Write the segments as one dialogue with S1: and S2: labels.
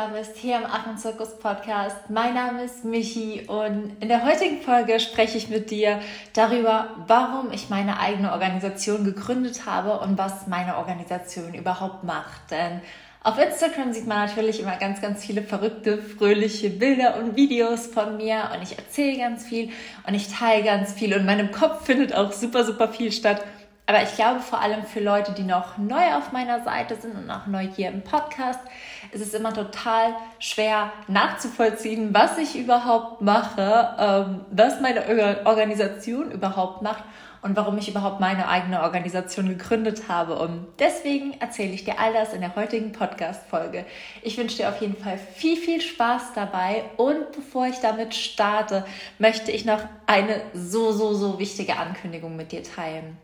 S1: da bist hier im Affenzirkus Podcast. Mein Name ist Michi und in der heutigen Folge spreche ich mit dir darüber, warum ich meine eigene Organisation gegründet habe und was meine Organisation überhaupt macht. Denn auf Instagram sieht man natürlich immer ganz, ganz viele verrückte, fröhliche Bilder und Videos von mir und ich erzähle ganz viel und ich teile ganz viel und in meinem Kopf findet auch super, super viel statt. Aber ich glaube vor allem für Leute, die noch neu auf meiner Seite sind und auch neu hier im Podcast, ist es immer total schwer nachzuvollziehen, was ich überhaupt mache, ähm, was meine Organisation überhaupt macht und warum ich überhaupt meine eigene Organisation gegründet habe. Und deswegen erzähle ich dir all das in der heutigen Podcast-Folge. Ich wünsche dir auf jeden Fall viel, viel Spaß dabei. Und bevor ich damit starte, möchte ich noch eine so, so, so wichtige Ankündigung mit dir teilen.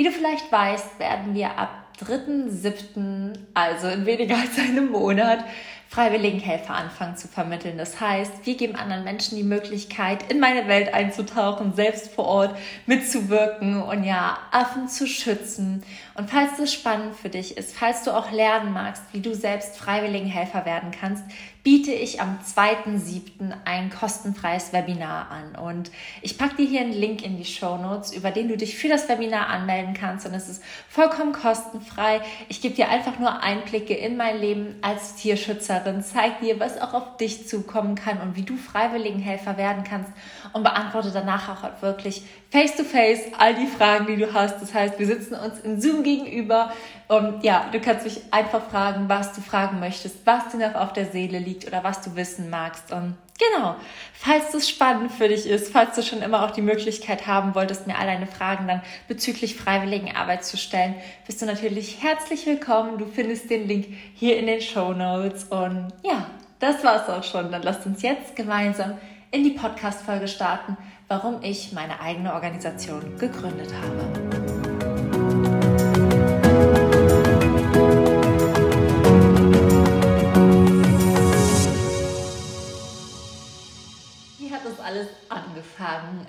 S1: Wie du vielleicht weißt, werden wir ab 3.7., also in weniger als einem Monat, Freiwilligenhelfer anfangen zu vermitteln. Das heißt, wir geben anderen Menschen die Möglichkeit, in meine Welt einzutauchen, selbst vor Ort mitzuwirken und ja, Affen zu schützen. Und falls das spannend für dich ist, falls du auch lernen magst, wie du selbst Freiwilligenhelfer werden kannst, biete ich am 2.7. ein kostenfreies Webinar an. Und ich packe dir hier einen Link in die Show Notes, über den du dich für das Webinar anmelden kannst. Und es ist vollkommen kostenfrei. Ich gebe dir einfach nur Einblicke in mein Leben als Tierschützerin, zeige dir, was auch auf dich zukommen kann und wie du Freiwilligenhelfer werden kannst und beantworte danach auch wirklich face-to-face -face all die Fragen, die du hast. Das heißt, wir sitzen uns in Zoom gegenüber und ja, du kannst mich einfach fragen, was du fragen möchtest, was dir noch auf der Seele liegt oder was du wissen magst. Und genau, falls das spannend für dich ist, falls du schon immer auch die Möglichkeit haben wolltest, mir all deine Fragen dann bezüglich freiwilligen Arbeit zu stellen, bist du natürlich herzlich willkommen. Du findest den Link hier in den Show Notes. Und ja, das war's auch schon. Dann lasst uns jetzt gemeinsam in die Podcast-Folge starten warum ich meine eigene Organisation gegründet habe.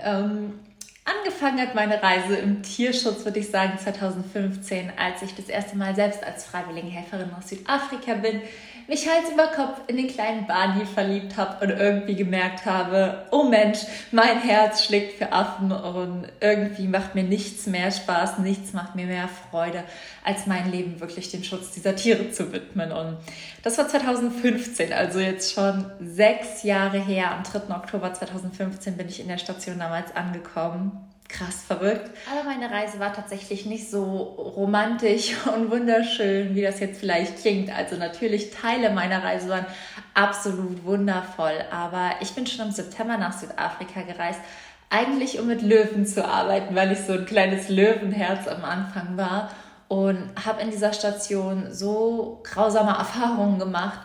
S1: Ähm, angefangen hat meine Reise im Tierschutz, würde ich sagen, 2015, als ich das erste Mal selbst als Freiwilligenhelferin aus Südafrika bin mich Hals über Kopf in den kleinen Barney verliebt habe und irgendwie gemerkt habe, oh Mensch, mein Herz schlägt für Affen und irgendwie macht mir nichts mehr Spaß, nichts macht mir mehr Freude, als mein Leben wirklich dem Schutz dieser Tiere zu widmen. Und das war 2015, also jetzt schon sechs Jahre her. Am 3. Oktober 2015 bin ich in der Station damals angekommen krass verrückt. Aber meine Reise war tatsächlich nicht so romantisch und wunderschön, wie das jetzt vielleicht klingt. Also natürlich Teile meiner Reise waren absolut wundervoll. Aber ich bin schon im September nach Südafrika gereist, eigentlich um mit Löwen zu arbeiten, weil ich so ein kleines Löwenherz am Anfang war und habe in dieser Station so grausame Erfahrungen gemacht,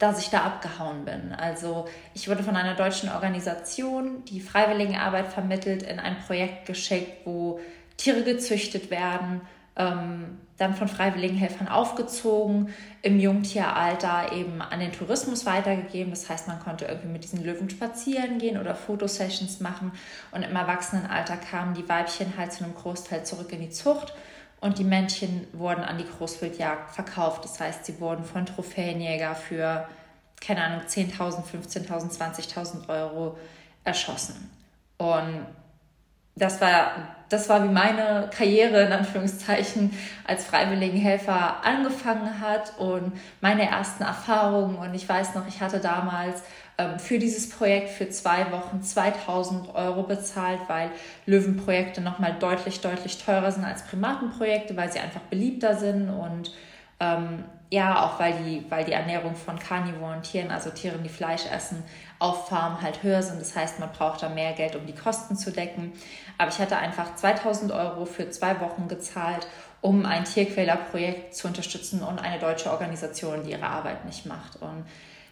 S1: dass ich da abgehauen bin. Also ich wurde von einer deutschen Organisation, die Freiwilligenarbeit vermittelt, in ein Projekt geschickt, wo Tiere gezüchtet werden, ähm, dann von Freiwilligenhelfern aufgezogen, im Jungtieralter eben an den Tourismus weitergegeben. Das heißt, man konnte irgendwie mit diesen Löwen spazieren gehen oder Fotosessions machen. Und im Erwachsenenalter kamen die Weibchen halt zu einem Großteil zurück in die Zucht und die Männchen wurden an die Großwildjagd verkauft. Das heißt, sie wurden von Trophäenjäger für, keine Ahnung, 10.000, 15.000, 20.000 Euro erschossen. Und das war, das war wie meine Karriere in Anführungszeichen als Freiwilligenhelfer angefangen hat und meine ersten Erfahrungen. Und ich weiß noch, ich hatte damals für dieses Projekt für zwei Wochen 2000 Euro bezahlt, weil Löwenprojekte nochmal deutlich, deutlich teurer sind als Primatenprojekte, weil sie einfach beliebter sind und ähm, ja, auch weil die, weil die Ernährung von karnivoren Tieren, also Tieren, die Fleisch essen, auf Farm halt höher sind. Das heißt, man braucht da mehr Geld, um die Kosten zu decken. Aber ich hatte einfach 2000 Euro für zwei Wochen gezahlt, um ein Tierquälerprojekt zu unterstützen und eine deutsche Organisation, die ihre Arbeit nicht macht. Und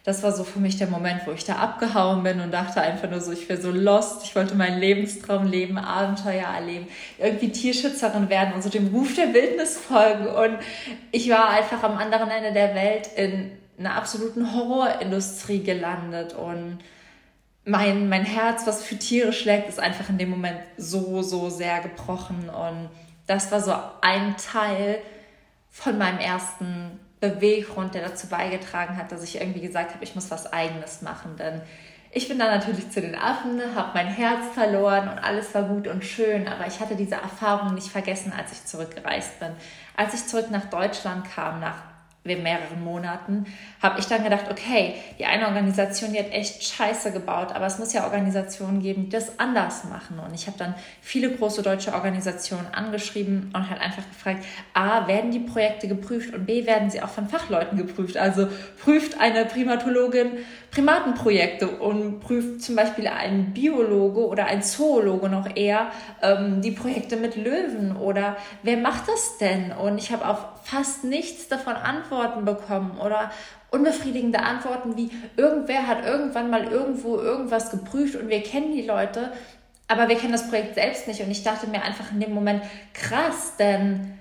S1: das war so für mich der Moment, wo ich da abgehauen bin und dachte einfach nur so, ich wäre so lost, ich wollte meinen Lebenstraum leben, Abenteuer erleben, irgendwie Tierschützerin werden und so dem Ruf der Wildnis folgen. Und ich war einfach am anderen Ende der Welt in einer absoluten Horrorindustrie gelandet und mein, mein Herz, was für Tiere schlägt, ist einfach in dem Moment so, so sehr gebrochen. Und das war so ein Teil von meinem ersten Beweggrund, der dazu beigetragen hat, dass ich irgendwie gesagt habe, ich muss was Eigenes machen. Denn ich bin dann natürlich zu den Affen, habe mein Herz verloren und alles war gut und schön, aber ich hatte diese Erfahrung nicht vergessen, als ich zurückgereist bin. Als ich zurück nach Deutschland kam, nach mehreren Monaten, habe ich dann gedacht, okay, die eine Organisation, die hat echt Scheiße gebaut, aber es muss ja Organisationen geben, die das anders machen. Und ich habe dann viele große deutsche Organisationen angeschrieben und halt einfach gefragt, a, werden die Projekte geprüft und b, werden sie auch von Fachleuten geprüft. Also prüft eine Primatologin Primatenprojekte und prüft zum Beispiel ein Biologe oder ein Zoologe noch eher ähm, die Projekte mit Löwen oder wer macht das denn? Und ich habe auch fast nichts davon Antworten bekommen oder unbefriedigende Antworten wie irgendwer hat irgendwann mal irgendwo irgendwas geprüft und wir kennen die Leute, aber wir kennen das Projekt selbst nicht. Und ich dachte mir einfach in dem Moment, krass, denn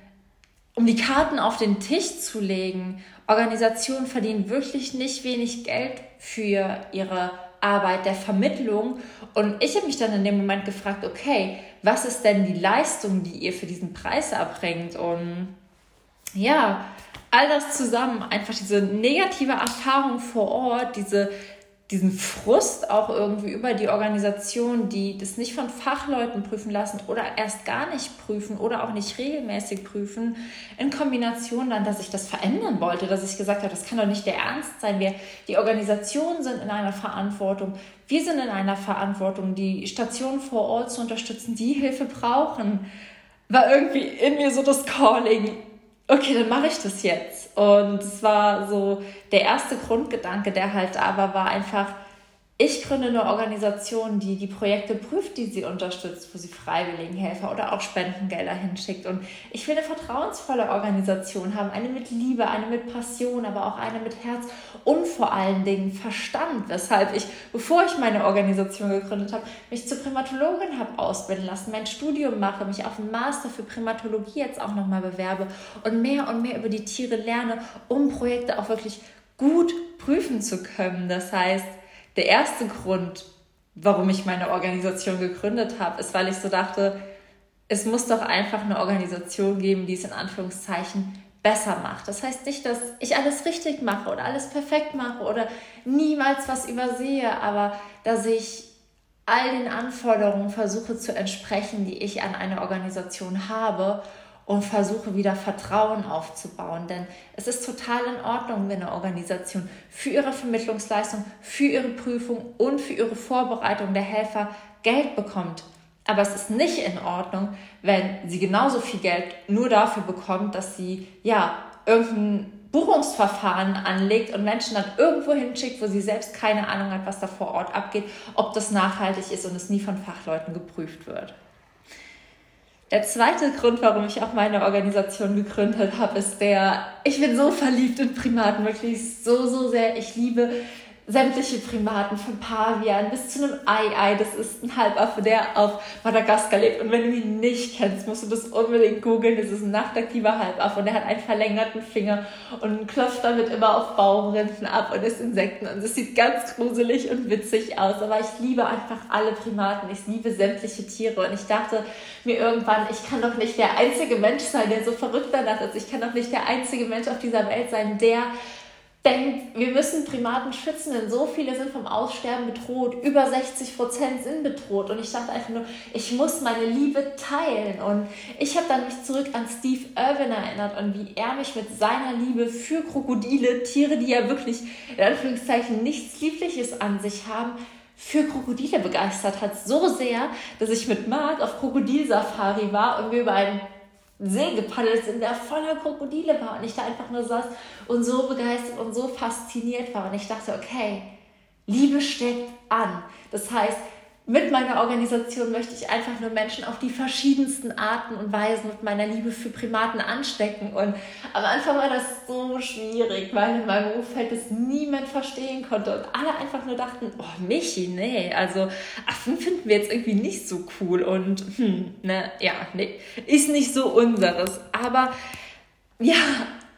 S1: um die Karten auf den Tisch zu legen, Organisationen verdienen wirklich nicht wenig Geld für ihre Arbeit der Vermittlung. Und ich habe mich dann in dem Moment gefragt, okay, was ist denn die Leistung, die ihr für diesen Preis erbringt? Und ja, all das zusammen, einfach diese negative Erfahrung vor Ort, diese, diesen Frust auch irgendwie über die Organisation, die das nicht von Fachleuten prüfen lassen oder erst gar nicht prüfen oder auch nicht regelmäßig prüfen, in Kombination dann, dass ich das verändern wollte, dass ich gesagt habe, das kann doch nicht der Ernst sein. Wir, die Organisationen sind in einer Verantwortung, wir sind in einer Verantwortung, die Stationen vor Ort zu unterstützen, die Hilfe brauchen, war irgendwie in mir so das Calling, okay, dann mache ich das jetzt. Und es war so der erste Grundgedanke, der halt war, war einfach, ich gründe eine Organisation, die die Projekte prüft, die sie unterstützt, wo sie Freiwilligenhelfer oder auch Spendengelder hinschickt. Und ich will eine vertrauensvolle Organisation haben, eine mit Liebe, eine mit Passion, aber auch eine mit Herz und vor allen Dingen Verstand, weshalb ich, bevor ich meine Organisation gegründet habe, mich zur Primatologin habe ausbilden lassen, mein Studium mache, mich auf einen Master für Primatologie jetzt auch nochmal bewerbe und mehr und mehr über die Tiere lerne, um Projekte auch wirklich gut prüfen zu können. Das heißt, der erste Grund, warum ich meine Organisation gegründet habe, ist, weil ich so dachte, es muss doch einfach eine Organisation geben, die es in Anführungszeichen besser macht. Das heißt nicht, dass ich alles richtig mache oder alles perfekt mache oder niemals was übersehe, aber dass ich all den Anforderungen versuche zu entsprechen, die ich an eine Organisation habe und versuche wieder Vertrauen aufzubauen. Denn es ist total in Ordnung, wenn eine Organisation für ihre Vermittlungsleistung, für ihre Prüfung und für ihre Vorbereitung der Helfer Geld bekommt. Aber es ist nicht in Ordnung, wenn sie genauso viel Geld nur dafür bekommt, dass sie ja irgendein Buchungsverfahren anlegt und Menschen dann irgendwo hinschickt, wo sie selbst keine Ahnung hat, was da vor Ort abgeht, ob das nachhaltig ist und es nie von Fachleuten geprüft wird. Der zweite Grund, warum ich auch meine Organisation gegründet habe, ist der, ich bin so verliebt in Primaten, wirklich so, so sehr. Ich liebe sämtliche Primaten, von Pavian bis zu einem Ei-Ei. Das ist ein Halbaffe, der auf Madagaskar lebt. Und wenn du ihn nicht kennst, musst du das unbedingt googeln. Das ist ein nachtaktiver Halbaffe und der hat einen verlängerten Finger und klopft damit immer auf Baumrinden ab und isst Insekten. Und es sieht ganz gruselig und witzig aus. Aber ich liebe einfach alle Primaten. Ich liebe sämtliche Tiere. Und ich dachte mir irgendwann, ich kann doch nicht der einzige Mensch sein, der so verrückt danach ist. Ich kann doch nicht der einzige Mensch auf dieser Welt sein, der denkt, wir müssen Primaten schützen, denn so viele sind vom Aussterben bedroht. Über 60 Prozent sind bedroht. Und ich dachte einfach nur, ich muss meine Liebe teilen. Und ich habe dann mich zurück an Steve Irwin erinnert und wie er mich mit seiner Liebe für Krokodile, Tiere, die ja wirklich in Anführungszeichen nichts Liebliches an sich haben, für Krokodile begeistert hat. So sehr, dass ich mit Marc auf Krokodilsafari war und wir über einen See gepaddelt sind, der voller Krokodile war und ich da einfach nur saß und so begeistert und so fasziniert war und ich dachte, okay, Liebe steckt an. Das heißt, mit meiner Organisation möchte ich einfach nur Menschen auf die verschiedensten Arten und Weisen mit meiner Liebe für Primaten anstecken. Und am Anfang war das so schwierig, weil in meinem Umfeld es niemand verstehen konnte und alle einfach nur dachten, oh Michi, nee, also Affen finden wir jetzt irgendwie nicht so cool und hm, ne, ja, nee, ist nicht so unseres. Aber ja,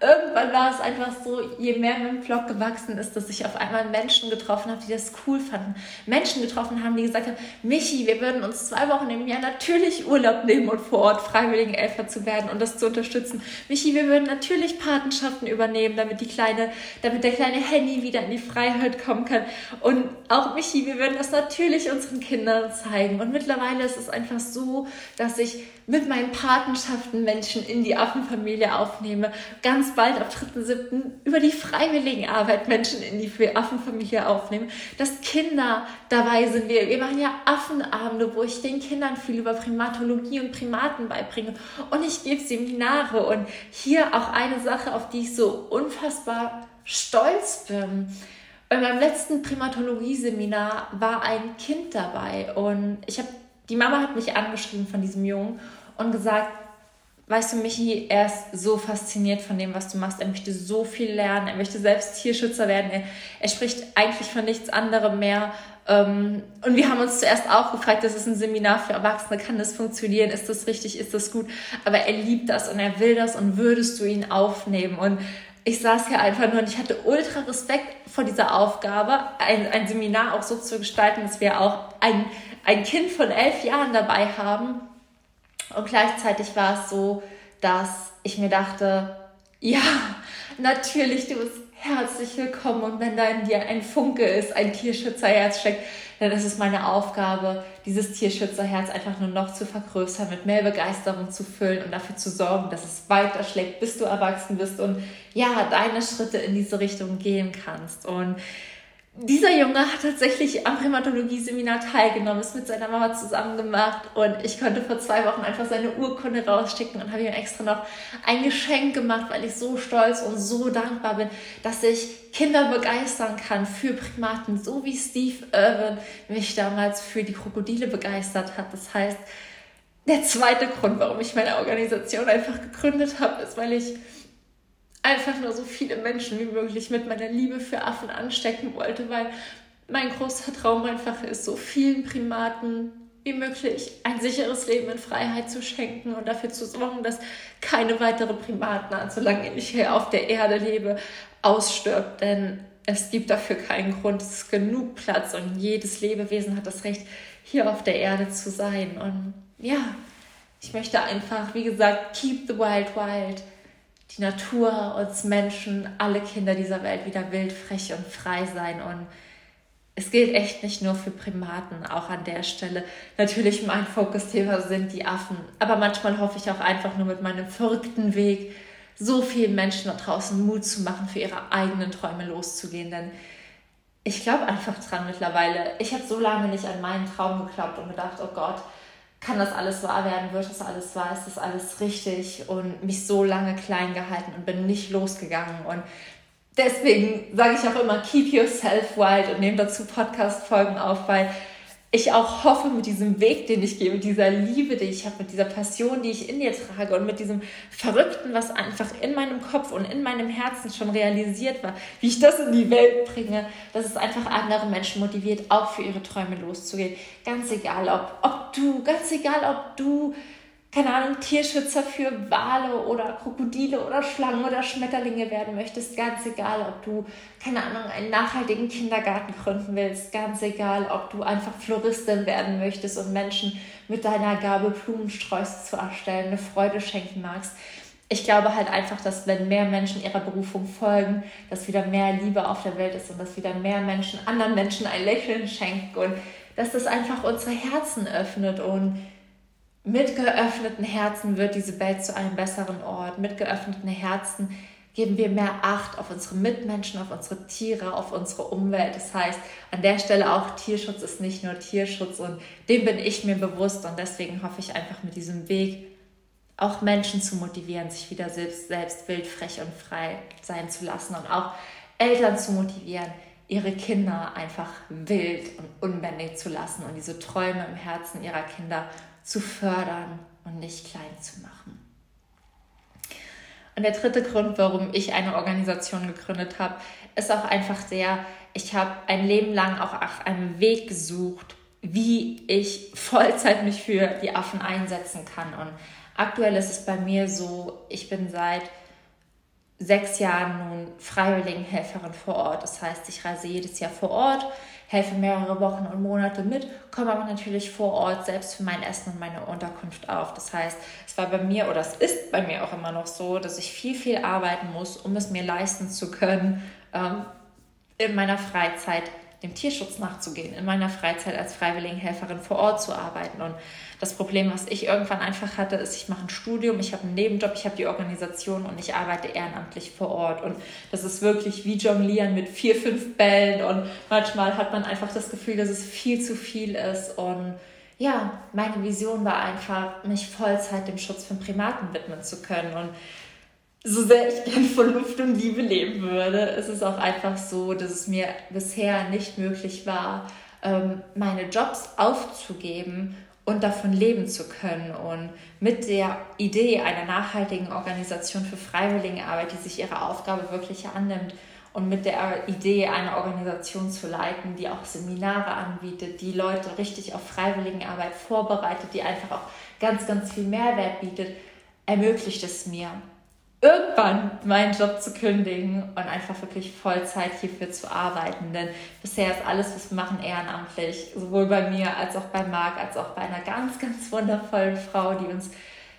S1: irgendwann war es einfach so, je mehr mein Blog gewachsen ist, dass ich auf einmal Menschen getroffen habe, die das cool fanden. Menschen getroffen haben, die gesagt haben, Michi, wir würden uns zwei Wochen im Jahr natürlich Urlaub nehmen und vor Ort freiwilligen Elfer zu werden und das zu unterstützen. Michi, wir würden natürlich Patenschaften übernehmen, damit die kleine, damit der kleine Henny wieder in die Freiheit kommen kann. Und auch Michi, wir würden das natürlich unseren Kindern zeigen. Und mittlerweile ist es einfach so, dass ich mit meinen Patenschaften Menschen in die Affenfamilie aufnehme. Ganz bald ab 3.7. über die Freiwilligenarbeit Menschen in die Affenfamilie aufnehme. Dass Kinder dabei sind. Wir, wir machen ja Affenabende, wo ich den Kindern viel über Primatologie und Primaten beibringe. Und ich gebe Seminare. Und hier auch eine Sache, auf die ich so unfassbar stolz bin. Bei meinem letzten Primatologie-Seminar war ein Kind dabei und ich habe die Mama hat mich angeschrieben von diesem Jungen und gesagt, weißt du, Michi, er ist so fasziniert von dem, was du machst. Er möchte so viel lernen. Er möchte selbst Tierschützer werden. Er, er spricht eigentlich von nichts anderem mehr. Ähm, und wir haben uns zuerst auch gefragt, das ist ein Seminar für Erwachsene, kann das funktionieren? Ist das richtig? Ist das gut? Aber er liebt das und er will das und würdest du ihn aufnehmen? Und ich saß hier einfach nur und ich hatte ultra Respekt vor dieser Aufgabe, ein, ein Seminar auch so zu gestalten, dass wir auch ein, ein Kind von elf Jahren dabei haben und gleichzeitig war es so, dass ich mir dachte, ja, natürlich, du bist herzlich willkommen und wenn da in dir ein Funke ist, ein Tierschützerherz steckt, dann ist es meine Aufgabe, dieses Tierschützerherz einfach nur noch zu vergrößern, mit mehr Begeisterung zu füllen und dafür zu sorgen, dass es weiter schlägt, bis du erwachsen bist und ja, deine Schritte in diese Richtung gehen kannst. Und dieser Junge hat tatsächlich am Primatologie-Seminar teilgenommen, ist mit seiner Mama zusammen gemacht und ich konnte vor zwei Wochen einfach seine Urkunde rausschicken und habe ihm extra noch ein Geschenk gemacht, weil ich so stolz und so dankbar bin, dass ich Kinder begeistern kann für Primaten, so wie Steve Irwin mich damals für die Krokodile begeistert hat. Das heißt, der zweite Grund, warum ich meine Organisation einfach gegründet habe, ist, weil ich einfach nur so viele Menschen wie möglich mit meiner Liebe für Affen anstecken wollte, weil mein großer Traum einfach ist, so vielen Primaten wie möglich ein sicheres Leben in Freiheit zu schenken und dafür zu sorgen, dass keine weitere Primatenart, solange ich hier auf der Erde lebe, ausstirbt. Denn es gibt dafür keinen Grund. Es ist genug Platz und jedes Lebewesen hat das Recht, hier auf der Erde zu sein. Und ja, ich möchte einfach, wie gesagt, keep the wild wild die Natur, uns Menschen, alle Kinder dieser Welt wieder wild, frech und frei sein. Und es gilt echt nicht nur für Primaten, auch an der Stelle. Natürlich mein Fokusthema sind die Affen, aber manchmal hoffe ich auch einfach nur mit meinem verrückten Weg so vielen Menschen da draußen Mut zu machen, für ihre eigenen Träume loszugehen. Denn ich glaube einfach dran mittlerweile. Ich habe so lange nicht an meinen Traum geglaubt und gedacht, oh Gott, kann das alles wahr werden, wird das alles wahr, ist das alles richtig und mich so lange klein gehalten und bin nicht losgegangen. Und deswegen sage ich auch immer, keep yourself wild und nehme dazu Podcast-Folgen auf, weil ich auch hoffe, mit diesem Weg, den ich gehe, mit dieser Liebe, die ich habe, mit dieser Passion, die ich in dir trage und mit diesem Verrückten, was einfach in meinem Kopf und in meinem Herzen schon realisiert war, wie ich das in die Welt bringe, dass es einfach andere Menschen motiviert, auch für ihre Träume loszugehen. Ganz egal, ob, ob du, ganz egal, ob du keine Ahnung, Tierschützer für Wale oder Krokodile oder Schlangen oder Schmetterlinge werden möchtest, ganz egal, ob du, keine Ahnung, einen nachhaltigen Kindergarten gründen willst, ganz egal, ob du einfach Floristin werden möchtest und Menschen mit deiner Gabe Blumensträuße zu erstellen, eine Freude schenken magst. Ich glaube halt einfach, dass wenn mehr Menschen ihrer Berufung folgen, dass wieder mehr Liebe auf der Welt ist und dass wieder mehr Menschen anderen Menschen ein Lächeln schenken und dass das einfach unsere Herzen öffnet und mit geöffneten Herzen wird diese Welt zu einem besseren Ort. Mit geöffneten Herzen geben wir mehr Acht auf unsere Mitmenschen, auf unsere Tiere, auf unsere Umwelt. Das heißt, an der Stelle auch Tierschutz ist nicht nur Tierschutz und dem bin ich mir bewusst und deswegen hoffe ich einfach mit diesem Weg auch Menschen zu motivieren, sich wieder selbst, selbst wild, frech und frei sein zu lassen und auch Eltern zu motivieren, ihre Kinder einfach wild und unbändig zu lassen und diese Träume im Herzen ihrer Kinder zu fördern und nicht klein zu machen. Und der dritte Grund, warum ich eine Organisation gegründet habe, ist auch einfach der, ich habe ein Leben lang auch einen Weg gesucht, wie ich Vollzeit mich für die Affen einsetzen kann. Und aktuell ist es bei mir so, ich bin seit sechs Jahren nun Freiwilligenhelferin vor Ort. Das heißt, ich reise jedes Jahr vor Ort, helfe mehrere Wochen und Monate mit, komme aber natürlich vor Ort selbst für mein Essen und meine Unterkunft auf. Das heißt, es war bei mir oder es ist bei mir auch immer noch so, dass ich viel, viel arbeiten muss, um es mir leisten zu können, ähm, in meiner Freizeit dem Tierschutz nachzugehen, in meiner Freizeit als Freiwilligenhelferin vor Ort zu arbeiten. Und das Problem, was ich irgendwann einfach hatte, ist, ich mache ein Studium, ich habe einen Nebenjob, ich habe die Organisation und ich arbeite ehrenamtlich vor Ort. Und das ist wirklich wie Jonglieren mit vier, fünf Bällen. Und manchmal hat man einfach das Gefühl, dass es viel zu viel ist. Und ja, meine Vision war einfach, mich Vollzeit dem Schutz von Primaten widmen zu können. Und so sehr ich gerne von Luft und Liebe leben würde, ist es auch einfach so, dass es mir bisher nicht möglich war, ähm, meine Jobs aufzugeben und davon leben zu können. Und mit der Idee einer nachhaltigen Organisation für Freiwilligenarbeit, die sich ihrer Aufgabe wirklich annimmt, und mit der Idee, eine Organisation zu leiten, die auch Seminare anbietet, die Leute richtig auf Freiwilligenarbeit vorbereitet, die einfach auch ganz, ganz viel Mehrwert bietet, ermöglicht es mir, irgendwann meinen Job zu kündigen und einfach wirklich Vollzeit hierfür zu arbeiten. Denn bisher ist alles, was wir machen, ehrenamtlich. Sowohl bei mir als auch bei Marc, als auch bei einer ganz, ganz wundervollen Frau, die uns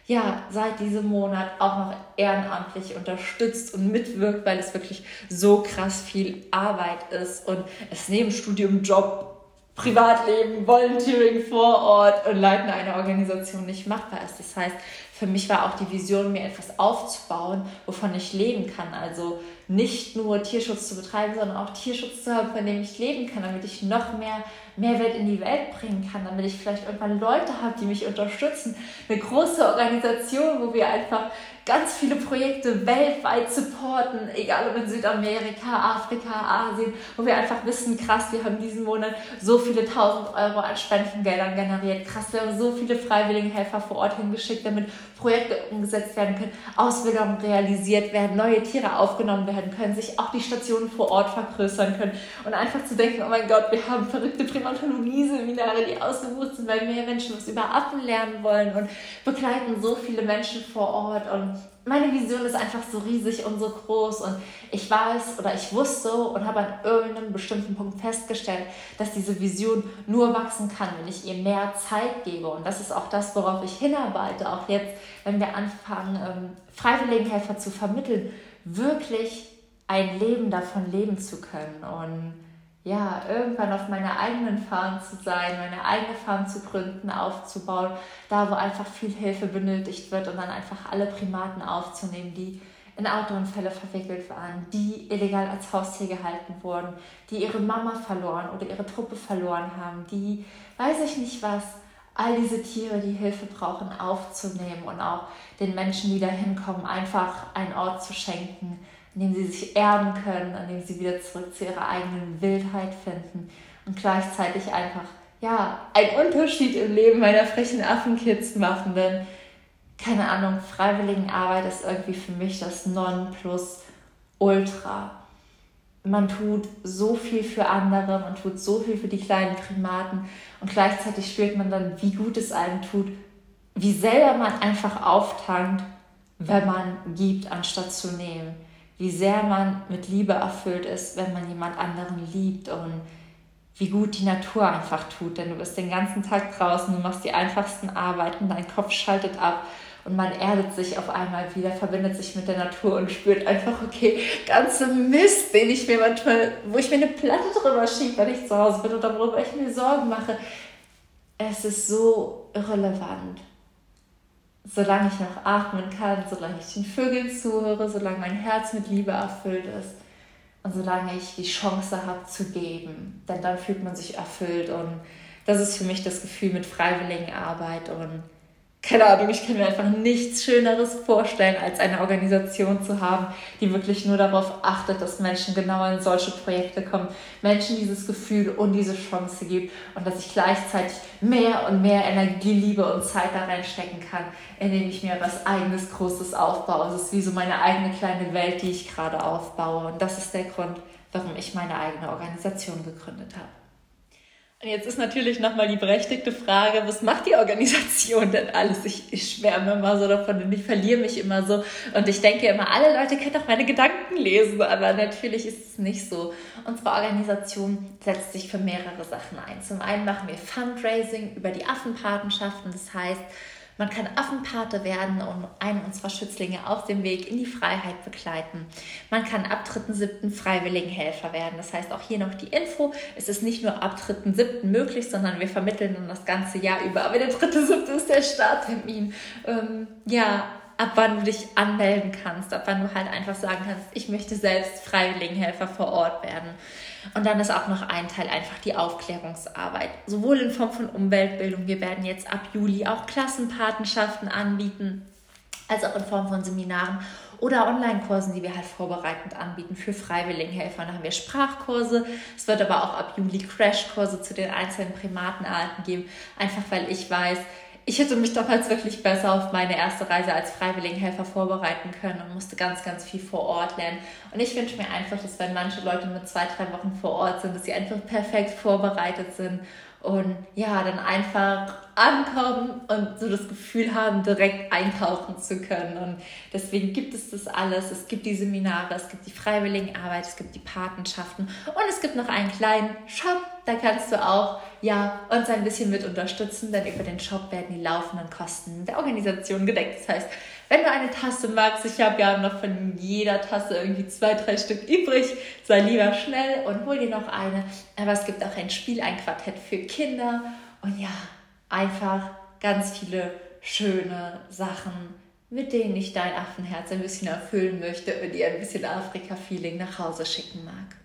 S1: ja seit diesem Monat auch noch ehrenamtlich unterstützt und mitwirkt, weil es wirklich so krass viel Arbeit ist und es neben Studium, Job, Privatleben, Volunteering vor Ort und Leiten einer Organisation nicht machbar ist. Das heißt, für mich war auch die Vision, mir etwas aufzubauen, wovon ich leben kann. Also nicht nur Tierschutz zu betreiben, sondern auch Tierschutz zu haben, von dem ich leben kann, damit ich noch mehr Mehrwert in die Welt bringen kann, damit ich vielleicht irgendwann Leute habe, die mich unterstützen. Eine große Organisation, wo wir einfach ganz viele Projekte weltweit supporten, egal ob in Südamerika, Afrika, Asien, wo wir einfach wissen, krass, wir haben diesen Monat so viele tausend Euro an Spendengeldern generiert, krass, wir haben so viele Freiwilligenhelfer vor Ort hingeschickt, damit Projekte umgesetzt werden können, Ausbildungen realisiert werden, neue Tiere aufgenommen werden können, sich auch die Stationen vor Ort vergrößern können. Und einfach zu denken, oh mein Gott, wir haben verrückte Primatologie-Seminare, die ausgebucht sind, weil mehr Menschen was über Affen lernen wollen und begleiten so viele Menschen vor Ort. Und meine Vision ist einfach so riesig und so groß. Und ich weiß oder ich wusste und habe an irgendeinem bestimmten Punkt festgestellt, dass diese Vision nur wachsen kann, wenn ich ihr mehr Zeit gebe. Und das ist auch das, worauf ich hinarbeite, auch jetzt, wenn wir anfangen, ähm, Freiwilligenhelfer zu vermitteln, wirklich ein Leben davon leben zu können und ja, irgendwann auf meiner eigenen Farm zu sein, meine eigene Farm zu gründen, aufzubauen, da wo einfach viel Hilfe benötigt wird und dann einfach alle Primaten aufzunehmen, die in Autounfälle verwickelt waren, die illegal als Haustier gehalten wurden, die ihre Mama verloren oder ihre Truppe verloren haben, die, weiß ich nicht was, all diese Tiere, die Hilfe brauchen, aufzunehmen und auch den Menschen, die da hinkommen, einfach einen Ort zu schenken, in dem sie sich erden können, in dem sie wieder zurück zu ihrer eigenen Wildheit finden und gleichzeitig einfach ja, einen Unterschied im Leben meiner frechen Affenkids machen. Denn, keine Ahnung, Freiwilligenarbeit ist irgendwie für mich das Nonplusultra. Man tut so viel für andere, man tut so viel für die kleinen Primaten und gleichzeitig spürt man dann, wie gut es einem tut, wie selber man einfach auftankt, wenn man gibt, anstatt zu nehmen wie sehr man mit Liebe erfüllt ist, wenn man jemand anderen liebt und wie gut die Natur einfach tut. Denn du bist den ganzen Tag draußen, du machst die einfachsten Arbeiten, dein Kopf schaltet ab und man erdet sich auf einmal wieder, verbindet sich mit der Natur und spürt einfach, okay, ganze Mist, den ich mir manchmal, wo ich mir eine Platte drüber schiebe, wenn ich zu Hause bin oder worüber ich mir Sorgen mache. Es ist so irrelevant solange ich noch atmen kann, solange ich den Vögeln zuhöre, solange mein Herz mit Liebe erfüllt ist und solange ich die Chance habe zu geben. Denn dann fühlt man sich erfüllt und das ist für mich das Gefühl mit Freiwilligenarbeit und keine Ahnung, ich kann mir einfach nichts Schöneres vorstellen, als eine Organisation zu haben, die wirklich nur darauf achtet, dass Menschen genau in solche Projekte kommen, Menschen dieses Gefühl und diese Chance gibt und dass ich gleichzeitig mehr und mehr Energie, Liebe und Zeit da reinstecken kann, indem ich mir was eigenes, Großes aufbaue. Es ist wie so meine eigene kleine Welt, die ich gerade aufbaue und das ist der Grund, warum ich meine eigene Organisation gegründet habe. Jetzt ist natürlich nochmal die berechtigte Frage, was macht die Organisation denn alles? Ich, ich schwärme immer so davon und ich verliere mich immer so. Und ich denke immer, alle Leute können doch meine Gedanken lesen, aber natürlich ist es nicht so. Unsere Organisation setzt sich für mehrere Sachen ein. Zum einen machen wir Fundraising über die Affenpatenschaften. Das heißt, man kann Affenpate werden und einen unserer Schützlinge auf dem Weg in die Freiheit begleiten. Man kann ab 3.7. Freiwilligenhelfer werden. Das heißt auch hier noch die Info. Es ist nicht nur ab 3.7. möglich, sondern wir vermitteln dann das ganze Jahr über. Aber der 3.7. ist der Starttermin. Ähm, ja, ab wann du dich anmelden kannst, ab wann du halt einfach sagen kannst, ich möchte selbst Freiwilligenhelfer vor Ort werden. Und dann ist auch noch ein Teil einfach die Aufklärungsarbeit, sowohl in Form von Umweltbildung. Wir werden jetzt ab Juli auch Klassenpatenschaften anbieten, als auch in Form von Seminaren oder Online-Kursen, die wir halt vorbereitend anbieten für Freiwilligenhelfer. Da haben wir Sprachkurse. Es wird aber auch ab Juli Crashkurse zu den einzelnen Primatenarten geben, einfach weil ich weiß, ich hätte mich damals wirklich besser auf meine erste Reise als Freiwilligenhelfer vorbereiten können und musste ganz, ganz viel vor Ort lernen. Und ich wünsche mir einfach, dass wenn manche Leute mit zwei, drei Wochen vor Ort sind, dass sie einfach perfekt vorbereitet sind und ja, dann einfach ankommen und so das Gefühl haben, direkt eintauchen zu können. Und deswegen gibt es das alles. Es gibt die Seminare, es gibt die Freiwilligenarbeit, es gibt die Patenschaften und es gibt noch einen kleinen Shop. Da kannst du auch ja, uns ein bisschen mit unterstützen, denn über den Shop werden die laufenden Kosten der Organisation gedeckt. Das heißt, wenn du eine Tasse magst, ich habe ja noch von jeder Tasse irgendwie zwei, drei Stück übrig, sei lieber schnell und hol dir noch eine. Aber es gibt auch ein Spiel, ein Quartett für Kinder und ja, einfach ganz viele schöne Sachen, mit denen ich dein Affenherz ein bisschen erfüllen möchte und dir ein bisschen Afrika-Feeling nach Hause schicken mag.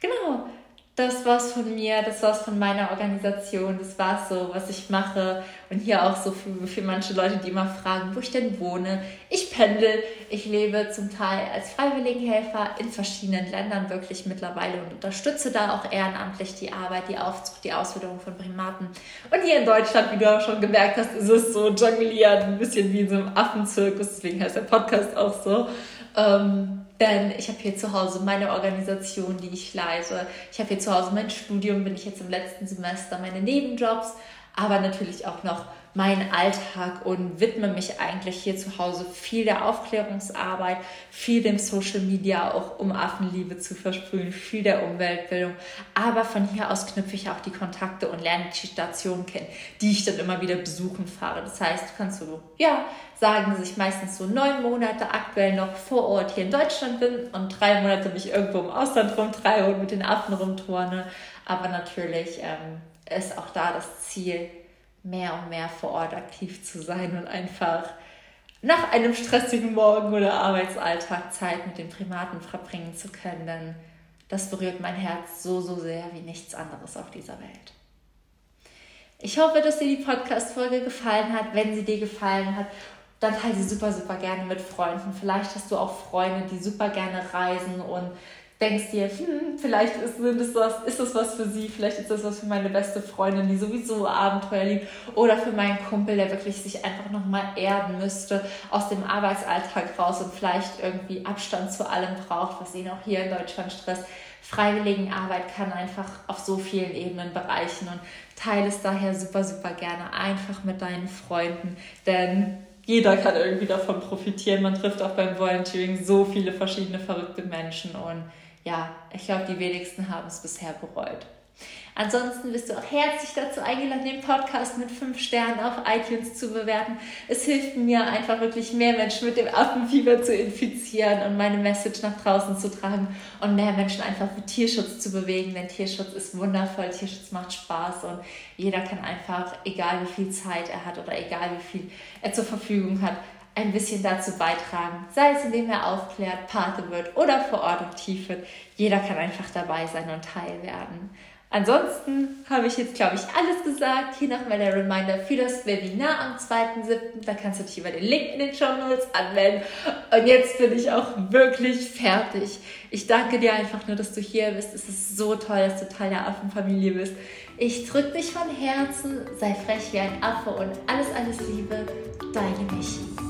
S1: Genau, das war's von mir, das war's von meiner Organisation, das war's so, was ich mache. Und hier auch so für, für manche Leute, die immer fragen, wo ich denn wohne. Ich pendel, ich lebe zum Teil als Freiwilligenhelfer in verschiedenen Ländern wirklich mittlerweile und unterstütze da auch ehrenamtlich die Arbeit, die Aufzucht, die Ausbildung von Primaten. Und hier in Deutschland, wie du auch schon gemerkt hast, ist es so jongliert, ein bisschen wie in so einem Affenzirkus, deswegen heißt der Podcast auch so. Ähm, denn ich habe hier zu Hause meine Organisation, die ich leite. Ich habe hier zu Hause mein Studium, bin ich jetzt im letzten Semester, meine Nebenjobs, aber natürlich auch noch meinen Alltag und widme mich eigentlich hier zu Hause viel der Aufklärungsarbeit, viel dem Social Media, auch um Affenliebe zu versprühen, viel der Umweltbildung. Aber von hier aus knüpfe ich auch die Kontakte und lerne die Stationen kennen, die ich dann immer wieder besuchen fahre. Das heißt, kannst du, ja, sagen, dass ich meistens so neun Monate aktuell noch vor Ort hier in Deutschland bin und drei Monate mich irgendwo im Ausland rumtreibe und mit den Affen rumturne. Aber natürlich ähm, ist auch da das Ziel, mehr und mehr vor Ort aktiv zu sein und einfach nach einem stressigen Morgen oder Arbeitsalltag Zeit mit den Primaten verbringen zu können, denn das berührt mein Herz so, so sehr wie nichts anderes auf dieser Welt. Ich hoffe, dass dir die Podcast-Folge gefallen hat. Wenn sie dir gefallen hat, dann teile sie super, super gerne mit Freunden. Vielleicht hast du auch Freunde, die super gerne reisen und denkst dir, hm, vielleicht ist, ist, das, ist das was für sie, vielleicht ist das was für meine beste Freundin, die sowieso Abenteuer liebt, oder für meinen Kumpel, der wirklich sich einfach nochmal erden müsste, aus dem Arbeitsalltag raus und vielleicht irgendwie Abstand zu allem braucht, was ihn auch hier in Deutschland stresst. Freiwilligenarbeit kann einfach auf so vielen Ebenen bereichen und teile es daher super, super gerne einfach mit deinen Freunden, denn jeder kann irgendwie davon profitieren. Man trifft auch beim Volunteering so viele verschiedene verrückte Menschen und ja, ich glaube, die wenigsten haben es bisher bereut. Ansonsten bist du auch herzlich dazu eingeladen, den Podcast mit fünf Sternen auf iTunes zu bewerten. Es hilft mir einfach wirklich mehr Menschen mit dem Affenfieber zu infizieren und meine Message nach draußen zu tragen und mehr Menschen einfach für Tierschutz zu bewegen. Denn Tierschutz ist wundervoll, Tierschutz macht Spaß und jeder kann einfach, egal wie viel Zeit er hat oder egal wie viel er zur Verfügung hat, ein bisschen dazu beitragen, sei es indem er aufklärt, Pate wird oder vor Ort aktiv wird. Jeder kann einfach dabei sein und Teil werden. Ansonsten habe ich jetzt, glaube ich, alles gesagt. Hier nochmal der Reminder für das Webinar am 2.7. Da kannst du dich über den Link in den Show Notes anmelden. Und jetzt bin ich auch wirklich fertig. Ich danke dir einfach nur, dass du hier bist. Es ist so toll, dass du Teil der Affenfamilie bist. Ich drücke dich von Herzen, sei frech wie ein Affe und alles, alles Liebe, deine Michi.